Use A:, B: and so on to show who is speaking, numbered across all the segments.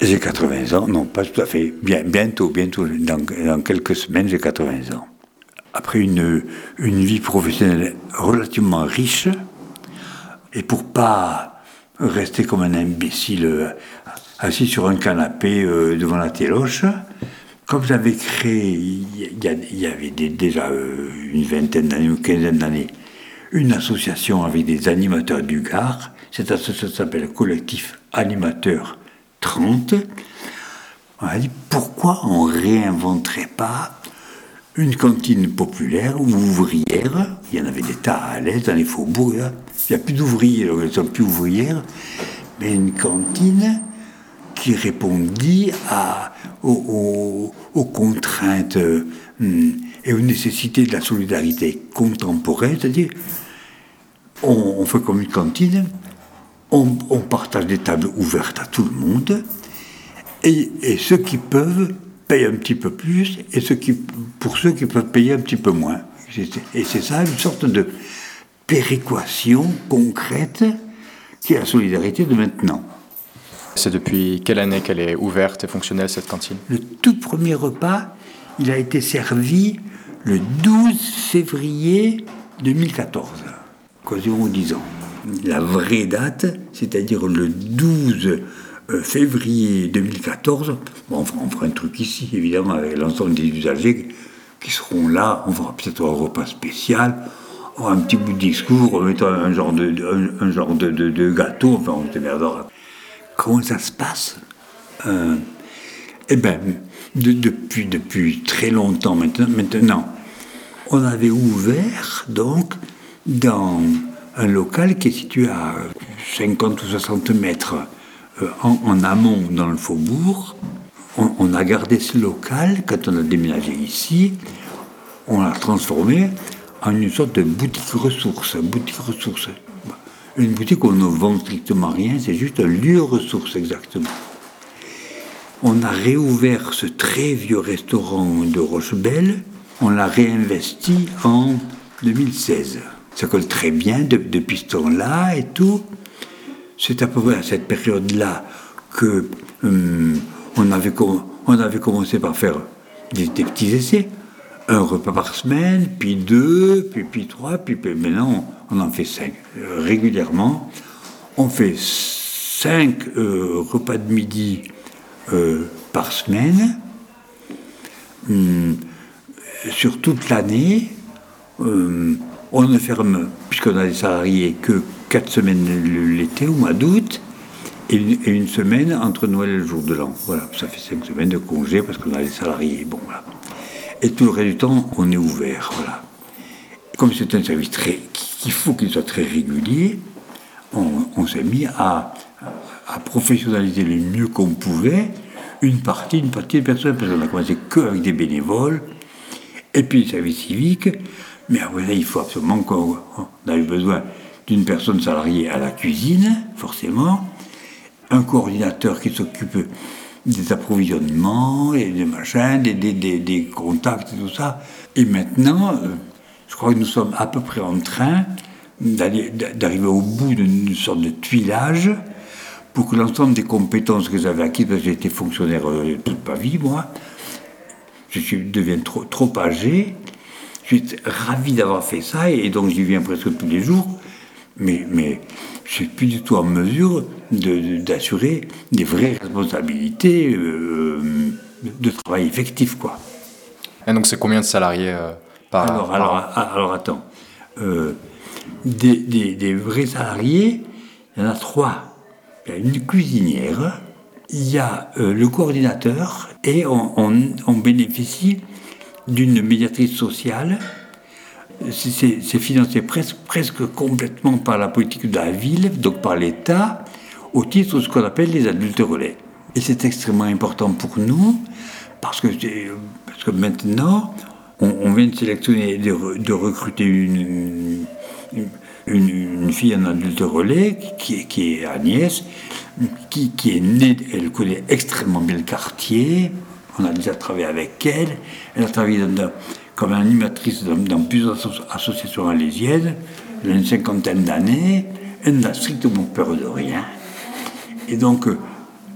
A: J'ai 80 ans, non pas tout à fait, Bien, bientôt, bientôt, dans, quelques semaines j'ai 80 ans. Après une, une vie professionnelle relativement riche, et pour pas rester comme un imbécile euh, assis sur un canapé euh, devant la téloche, comme j'avais créé, il y, avait déjà euh, une vingtaine d'années ou quinzaine d'années, une association avec des animateurs du Gard. Cette association s'appelle Collectif Animateur 30. On a dit pourquoi on réinventerait pas une cantine populaire ou ouvrière? Il y en avait des tas à l'aise dans les faubourgs. Il n'y a plus d'ouvriers, elles ne sont plus ouvrières. Mais une cantine qui répondit aux, contraintes hum, et aux nécessités de la solidarité contemporaine, c'est-à-dire on, fait comme une cantine, on, partage des tables ouvertes à tout le monde, et, ceux qui peuvent payent un petit peu plus, et ceux qui, pour ceux qui peuvent payer un petit peu moins. Et c'est ça, une sorte de péréquation concrète qui est la solidarité de maintenant.
B: C'est depuis quelle année qu'elle est ouverte et fonctionnelle, cette cantine?
A: Le tout premier repas, il a été servi le 12 février 2014, quasiment 10 ans. La vraie date, c'est-à-dire le 12 euh, février 2014, bon, on, fera, un truc ici, évidemment, avec l'ensemble des usagers qui seront là. On fera peut-être un repas spécial, un petit bout de discours, un genre de, un, genre de, gâteau, enfin, on se. Comment ça se passe euh, Eh bien, depuis, depuis très longtemps maintenant, on avait ouvert donc dans un local qui est situé à 50 ou 60 mètres euh, en, amont dans le faubourg. On, a gardé ce local quand on a déménagé ici. On l'a transformé en une sorte de boutique ressources. Boutique ressources. Une boutique où on ne vend strictement rien, c'est juste un lieu ressources exactement. On a réouvert ce très vieux restaurant de Rochebelle, on l'a réinvesti en 2016. Ça colle très bien depuis ce temps-là et tout. C'est à peu près à cette période-là que hum, on, avait on avait commencé par faire des, petits essais. Un repas par semaine, puis deux, puis, puis trois, puis maintenant on en fait cinq. Euh, régulièrement, on fait cinq euh, repas de midi euh, par semaine, hum, sur toute l'année. Hum, on ne ferme, puisqu'on a des salariés, que quatre semaines l'été, au mois d'août, et une, semaine entre Noël et le jour de l'an. Voilà, ça fait cinq semaines de congé parce qu'on a des salariés. Bon, voilà. Et tout le reste du temps, on est ouvert. Voilà. Comme c'est un service très il faut qu'il soit très régulier, on, s'est mis à, professionnaliser le mieux qu'on pouvait une partie, une partie des personnes, parce qu'on a commencé qu'avec des bénévoles, et puis le service civique, mais après, il faut absolument qu'on ait besoin d'une personne salariée à la cuisine, forcément, un coordinateur qui s'occupe des approvisionnements et des machins, des, contacts et tout ça. Et maintenant, euh, je crois que nous sommes à peu près en train d'arriver au bout d'une sorte de tuilage pour que l'ensemble des compétences que j'avais acquises, parce que été fonctionnaire euh, toute ma vie, moi, je deviens trop, trop âgé, je suis ravi d'avoir fait ça, et donc j'y viens presque tous les jours, mais, mais je suis plus du tout en mesure d'assurer des vraies responsabilités euh, de travail effectif, quoi.
B: Et donc c'est combien de salariés euh,
A: alors, alors, ah, alors, attends. Euh, des, vrais salariés, il y en a trois. Il y a une cuisinière, il y a le coordinateur et on, bénéficie d'une médiatrice sociale. C'est financé presque, complètement par la politique de la ville, donc par l'État, au titre de ce qu'on appelle les adultes relais. Et c'est extrêmement important pour nous parce que, parce que maintenant, on, vient de sélectionner, de, recruter une, une, fille en adulte relais, qui, qui est Agnès, qui, qui, est née, elle connaît extrêmement bien le quartier, on a déjà travaillé avec elle, elle a travaillé comme animatrice dans, plusieurs associations alésiennes, elle une cinquantaine d'années, elle n'a strictement peur de rien. Et donc,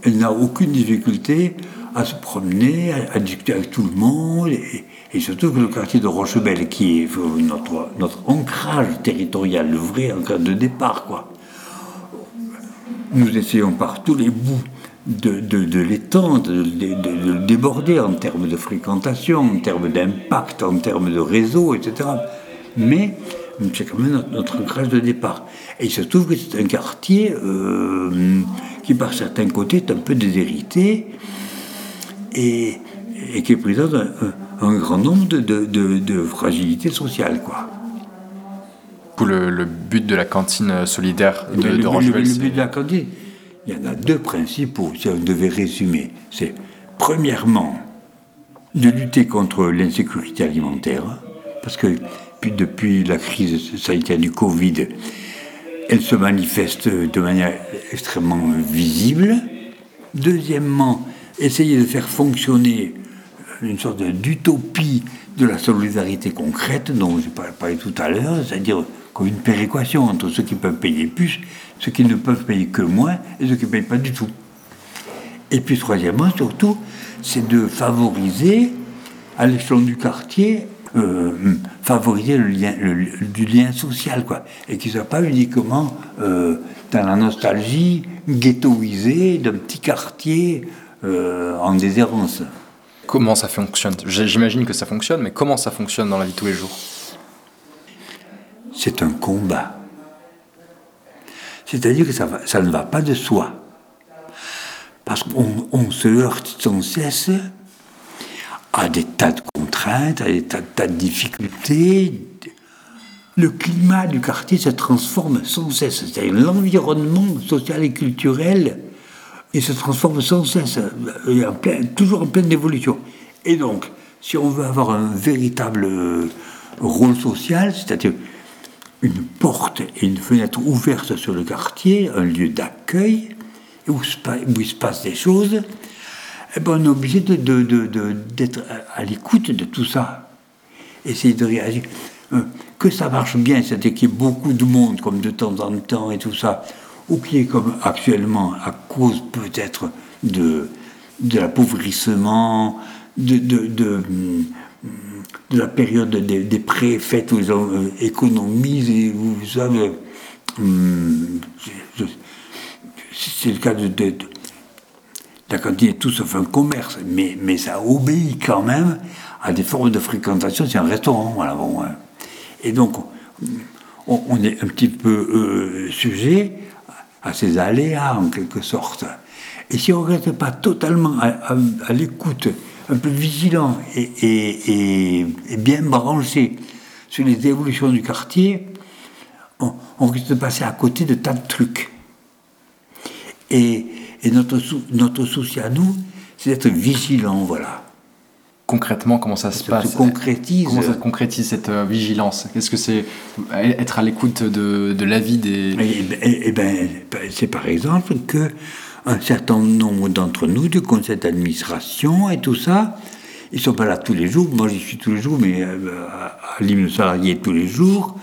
A: elle n'a aucune difficulté à se promener, à, discuter avec tout le monde, et, surtout que le quartier de Rochebelle, qui est notre, notre ancrage territorial, le vrai ancrage de départ, quoi. Nous essayons par tous les bouts de, de, l'étendre, de, de, le déborder en termes de fréquentation, en termes d'impact, en termes de réseau, etc. Mais c'est quand même notre, ancrage de départ. Et il se trouve que c'est un quartier euh, qui, par certains côtés, est un peu déshérité et, et qui présente un, un, grand nombre de, de, fragilités sociales. Quoi.
B: Pour le, le, but de la cantine solidaire de,
A: le,
B: de
A: le, but de la cantine, il y en a deux principaux, si on devait résumer. C'est premièrement de lutter contre l'insécurité alimentaire, parce que puis depuis la crise sanitaire du Covid, elle se manifeste de manière extrêmement visible. Deuxièmement, essayer de faire fonctionner une sorte d'utopie de la solidarité concrète dont j'ai parlé tout à l'heure, c'est-à-dire comme une péréquation entre ceux qui peuvent payer plus, ceux qui ne peuvent payer que moins et ceux qui ne payent pas du tout. Et puis troisièmement, surtout, c'est de favoriser à l'échelon du quartier euh, favoriser le lien, du lien social, quoi, et qui ne soit pas uniquement euh, dans la nostalgie ghettoisée d'un petit quartier euh, en déshérence.
B: Comment ça fonctionne? J'imagine que ça fonctionne, mais comment ça fonctionne dans la vie de tous les jours?
A: C'est un combat. C'est-à-dire que ça, ne va pas de soi. Parce qu'on se heurte sans cesse à des tas de contraintes, à des tas, de difficultés. Le climat du quartier se transforme sans cesse. C'est-à-dire l'environnement social et culturel il se transforme sans cesse, toujours en pleine évolution. Et donc, si on veut avoir un véritable rôle social, c'est-à-dire une porte et une fenêtre ouverte sur le quartier, un lieu d'accueil, où, il se passe des choses, eh ben, on est obligé d'être à l'écoute de tout ça. Essayer de réagir. Euh, que ça marche bien, c'est-à-dire qu'il y ait beaucoup de monde, comme de temps en temps et tout ça, ou qui est comme actuellement, à cause peut-être de, de l'appauvrissement, de, de, de, de, la période des, des prêts faits où ils ont euh, économisé, vous savez, hum, c'est le cas de, de, la cantine est tout sauf un commerce, mais, mais ça obéit quand même à des formes de fréquentation, c'est un restaurant, voilà, bon. Hein. Et donc, on, est un petit peu euh, sujet à ces aléas, en quelque sorte. Et si on ne reste pas totalement à, l'écoute, un peu vigilant et, bien branché sur les évolutions du quartier, on, on risque de passer à côté de tas de trucs. Et, et notre, notre souci à nous, c'est d'être vigilant, voilà.
B: Concrètement, comment ça se passe?
A: concrétise.
B: Comment ça se concrétise cette euh, vigilance? Qu'est-ce que c'est être à l'écoute de, de l'avis des.
A: Eh, eh, eh ben, c'est par exemple que un certain nombre d'entre nous, du conseil d'administration et tout ça, ils sont pas là tous les jours. Moi, j'y suis tous les jours, mais euh, à l'hymne salarié tous les jours.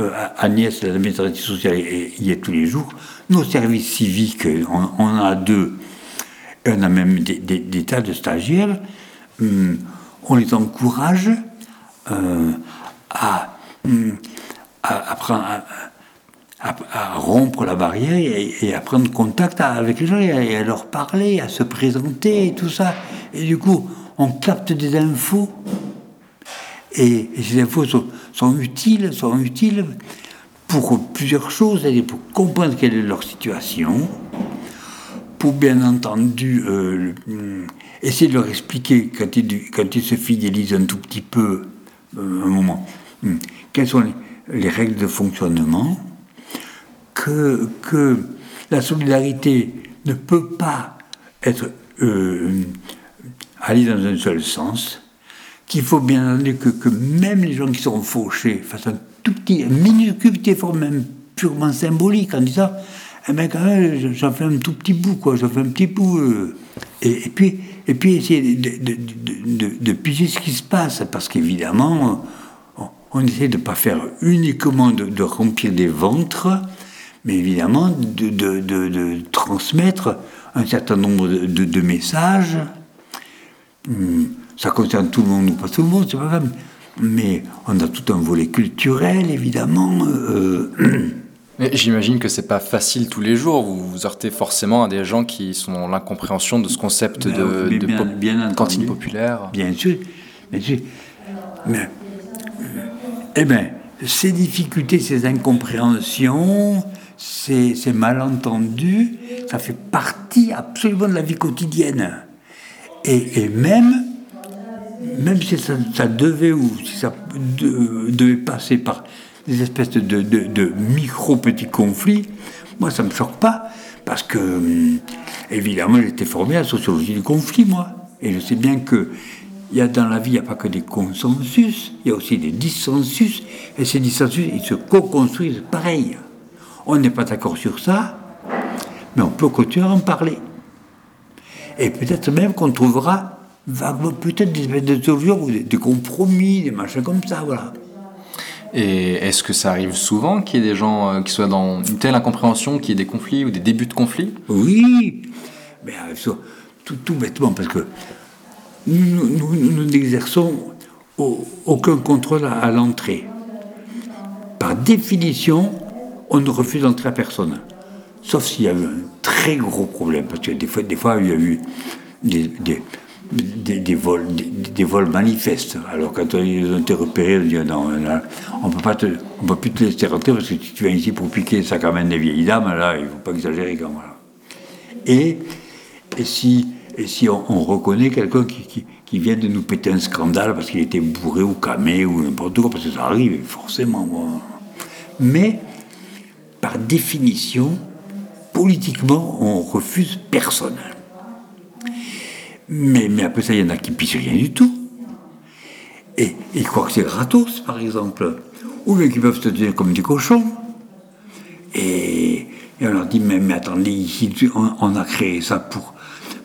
A: Euh, Agnès, l'administrative sociale, y est tous les jours. Nos services civiques, on, en a deux. on a même des, tas de stagiaires. Hum, on les encourage euh, à, hum, à, rompre la barrière et, à prendre contact avec les gens et à, leur parler, à se présenter et tout ça. Et du coup, on capte des infos. Et, ces infos sont, utiles, sont utiles pour plusieurs choses, c'est-à-dire pour comprendre quelle est leur situation, pour bien entendu euh, essayer de leur expliquer quand ils, quand ils se fidélisent un tout petit peu, euh, un moment, hmm, quelles sont les, règles de fonctionnement, que, la solidarité ne peut pas être euh, aller dans un seul sens, qu'il faut bien entendu que, même les gens qui sont fauchés fassent un tout petit, minuscule petit effort, même purement symbolique, en disant eh ben quand même, j'en fais un tout petit bout, quoi, j'en fais un petit bout. Euh. Et, puis, et puis essayer de, de, piger ce qui se passe, parce qu'évidemment, on, essaie de ne pas faire uniquement de, remplir des ventres, mais évidemment de, de- de- de transmettre un certain nombre de, messages. Hum, Ça concerne tout le monde ou pas tout le monde, c'est pas grave. Mais on a tout un volet culturel, évidemment. euh,
B: Mais J'imagine que c'est pas facile tous les jours. Vous vous heurtez forcément à des gens qui sont dans l'incompréhension de ce concept
A: Ben,
B: de, de
A: bien-
B: pop-
A: bien entendu.
B: cantine populaire.
A: Bien sûr, bien sûr. Mais, eh bien, ces difficultés, ces incompréhensions, ces, ces malentendus, ça fait partie absolument de la vie quotidienne. Et, et même, même si ça, devait ou si ça de- devait passer par des espèces de, de, de micro-petits conflits, moi ça ne me choque pas, parce que hum, évidemment j'étais formé à la sociologie du conflit, moi. Et je sais bien que il y a dans la vie, il n'y a pas que des consensus, il y a aussi des dissensus, et ces dissensus, ils se co-construisent pareil. On n'est pas d'accord sur ça, mais on peut continuer à en parler. Et peut-être même qu'on trouvera peut-être des espèces de solutions ou des, des compromis, des machins comme ça, voilà.
B: Et est-ce que ça arrive souvent qu'il y ait des gens euh, qui soient dans une telle incompréhension, qu'il y ait des conflits ou des débuts de conflits?
A: Oui, mais euh, tout, tout bêtement, parce que nous, nous- nous- nous n'exerçons au- aucun contrôle à, à l'entrée. Par définition, on ne refuse d'entrer à personne. Sauf s'il y a eu un très gros problème, parce que des fois, des fois il y a eu des, des, vols, des, vols manifestes. Alors quand ils ont été repérés, on dit non, on on peut plus te laisser rentrer parce que tu viens ici pour piquer ça quand même des vieilles dames, là, il ne faut pas exagérer quand même. Et, si, on, on reconnaît quelqu'un qui, vient de nous péter un scandale parce qu'il était bourré ou camé ou n'importe quoi, parce que ça arrive, forcément. Mais, par définition, politiquement, on refuse personne. Mais, après ça, il y en a qui pissent rien du tout. Et ils croient que c'est gratos, par exemple. Ou bien qui peuvent se tenir comme des cochons. Et, et on leur dit, mais, mais attendez, ici, on, a créé ça pour,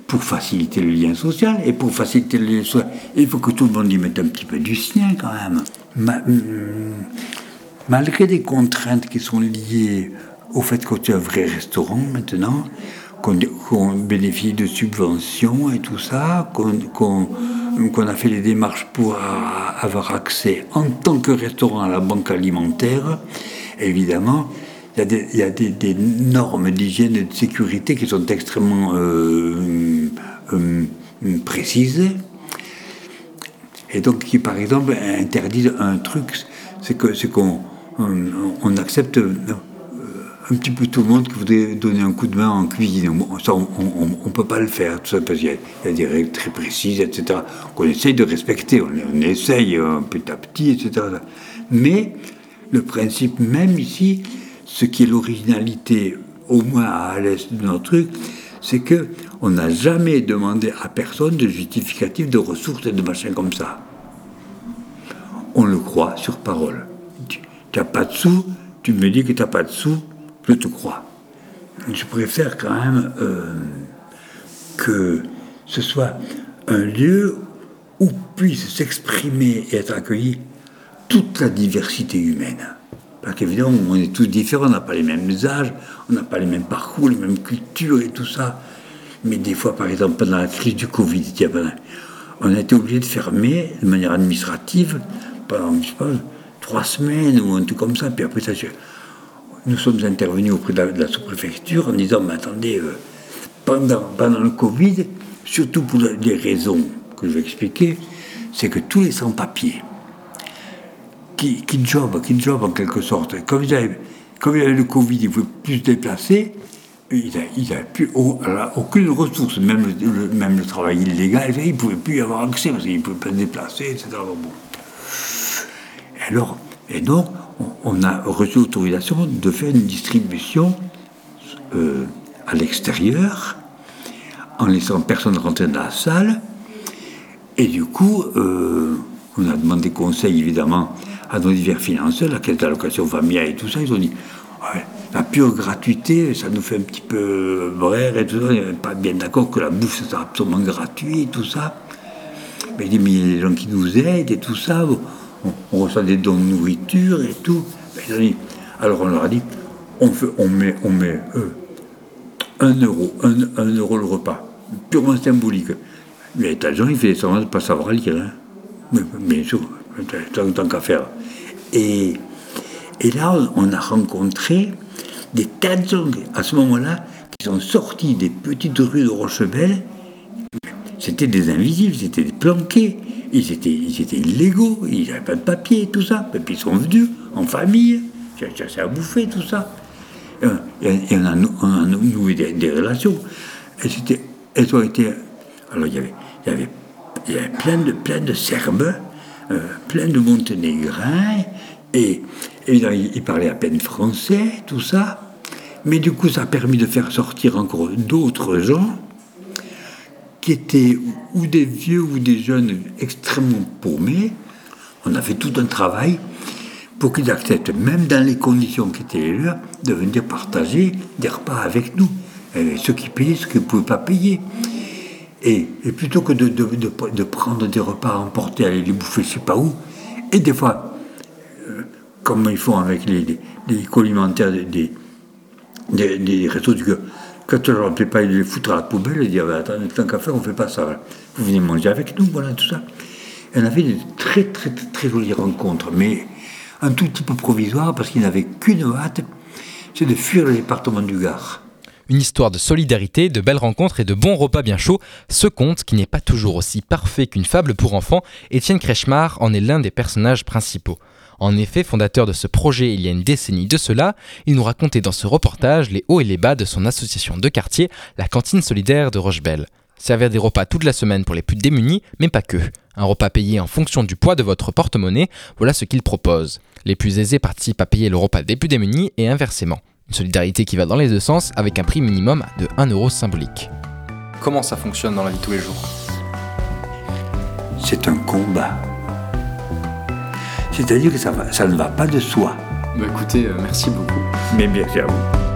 A: pour faciliter le lien social. Et pour faciliter le lien social, il faut que tout le monde y mette un petit peu du sien quand même. Hum, malgré des contraintes qui sont liées au fait que tu es un vrai restaurant maintenant, qu'on bénéficie de subventions et tout ça, qu'on a fait les démarches pour avoir accès en tant que restaurant à la banque alimentaire, évidemment, il y a des, normes d'hygiène et de sécurité qui sont extrêmement euh, euh, précises. Et donc qui, par exemple, interdisent un truc, c'est qu'on on, accepte euh, un petit peu tout le monde qui voudrait donner un coup de main en cuisine. On ne peut pas le faire, tout ça, parce qu'il y, a- des règles très précises, etc., qu'on essaye de respecter. On, essaye euh, petit à petit, etc. Mais le principe même ici, ce qui est l'originalité, au moins à l'est de notre truc, c'est que on n'a jamais demandé à personne de justificatif de ressources et de machins comme ça. On le croit sur parole. Tu n'as pas de sous, tu me dis que tu n'as pas de sous, je te crois. Je préfère quand même euh, que ce soit un lieu où puisse s'exprimer et être accueilli toute la diversité humaine. Parce qu'évidemment, on est tous différents, on n'a pas les mêmes âges, on n'a pas les mêmes parcours, les mêmes cultures et tout ça. Mais des fois, par exemple, pendant la crise du Covid, on a été obligé de fermer de manière administrative pendant, je sais trois semaines ou un truc comme ça. Puis après, ça, je- nous sommes intervenus auprès de la, sous-préfecture en disant, mais attendez, euh, pendant, pendant le Covid, surtout pour les raisons que je vais expliquer, c'est que tous les sans-papiers qui, qui jobent, qui jobent en quelque sorte, comme ils avaient, comme il y avait le Covid, ils ne pouvaient plus se déplacer, ils n'avaient plus aucune ressource, même le, même le travail illégal, ils ne pouvaient plus y avoir accès parce qu'ils ne pouvaient pas se déplacer, etc. Alors, et donc, on, a reçu l'autorisation de faire une distribution euh, à l'extérieur, en laissant personne rentrer dans la salle. Et du coup, euh, on a demandé conseil évidemment à nos divers financeurs, la caisse d'allocation familiale et tout ça. Ils ont dit la pure gratuité, ça nous fait un petit peu brère et tout ça. On n'est pas bien d'accord que la bouffe, c'est absolument gratuit et tout ça. Mais il y a des gens qui nous aident et tout ça. On, reçoit des dons de nourriture et tout. Alors on leur a dit, on, fait, on met, on met euh, un euro, un, euro le repas, purement symbolique. Mais gens, il fait semblant de pas savoir lire. Hein. Mais, bien sûr, tant, qu'à faire. Et, et là, on a rencontré des tas de gens à ce moment-là qui sont sortis des petites rues de Rochebelle. C'était des invisibles, c'était des planqués, ils étaient, ils étaient illégaux, ils n'avaient pas de papier, tout ça. Et puis ils sont venus en famille, j'ai à bouffer, tout ça. Et, on, a, noué des, relations. Et elles ont été. Alors il y avait, il y avait, il y avait plein, de, plein de Serbes, euh, plein de Monténégrins, et, et ils parlaient à peine français, tout ça. Mais du coup, ça a permis de faire sortir encore d'autres gens étaient ou des vieux ou des jeunes extrêmement paumés. On a fait tout un travail pour qu'ils acceptent, même dans les conditions qui étaient les leurs, de venir partager des repas avec nous. Ceux qui payaient, ceux qui ne pouvaient pas payer. Et, plutôt que de, prendre des repas à aller les bouffer je ne sais pas où, et des fois, euh, comme ils font avec les, les, alimentaires des, des, réseaux du quand on ne peut pas les foutre à la poubelle et dire bah, attends, tant qu'à faire, on ne fait pas ça. Vous venez manger avec nous, voilà, tout ça. Et on avait de très, très, très, jolies rencontres, mais un tout petit peu provisoire parce qu'il n'avait qu'une hâte, c'est de fuir le département du Gard.
B: Une histoire de solidarité, de belles rencontres et de bons repas bien chauds. Ce conte, qui n'est pas toujours aussi parfait qu'une fable pour enfants, Étienne Kretschmar en est l'un des personnages principaux. En effet, fondateur de ce projet il y a une décennie de cela, il nous racontait dans ce reportage les hauts et les bas de son association de quartier, la cantine solidaire de Rochebelle. Servir des repas toute la semaine pour les plus démunis, mais pas que. Un repas payé en fonction du poids de votre porte-monnaie, voilà ce qu'il propose. Les plus aisés participent à payer le repas des plus démunis et inversement. Une solidarité qui va dans les deux sens avec un prix minimum de 1 euro symbolique.
C: Comment ça fonctionne dans la vie de tous les jours?
A: C'est un combat. C'est-à-dire que ça, ça ne va pas de soi.
C: Bah écoutez, euh, merci beaucoup.
A: Mais merci à vous.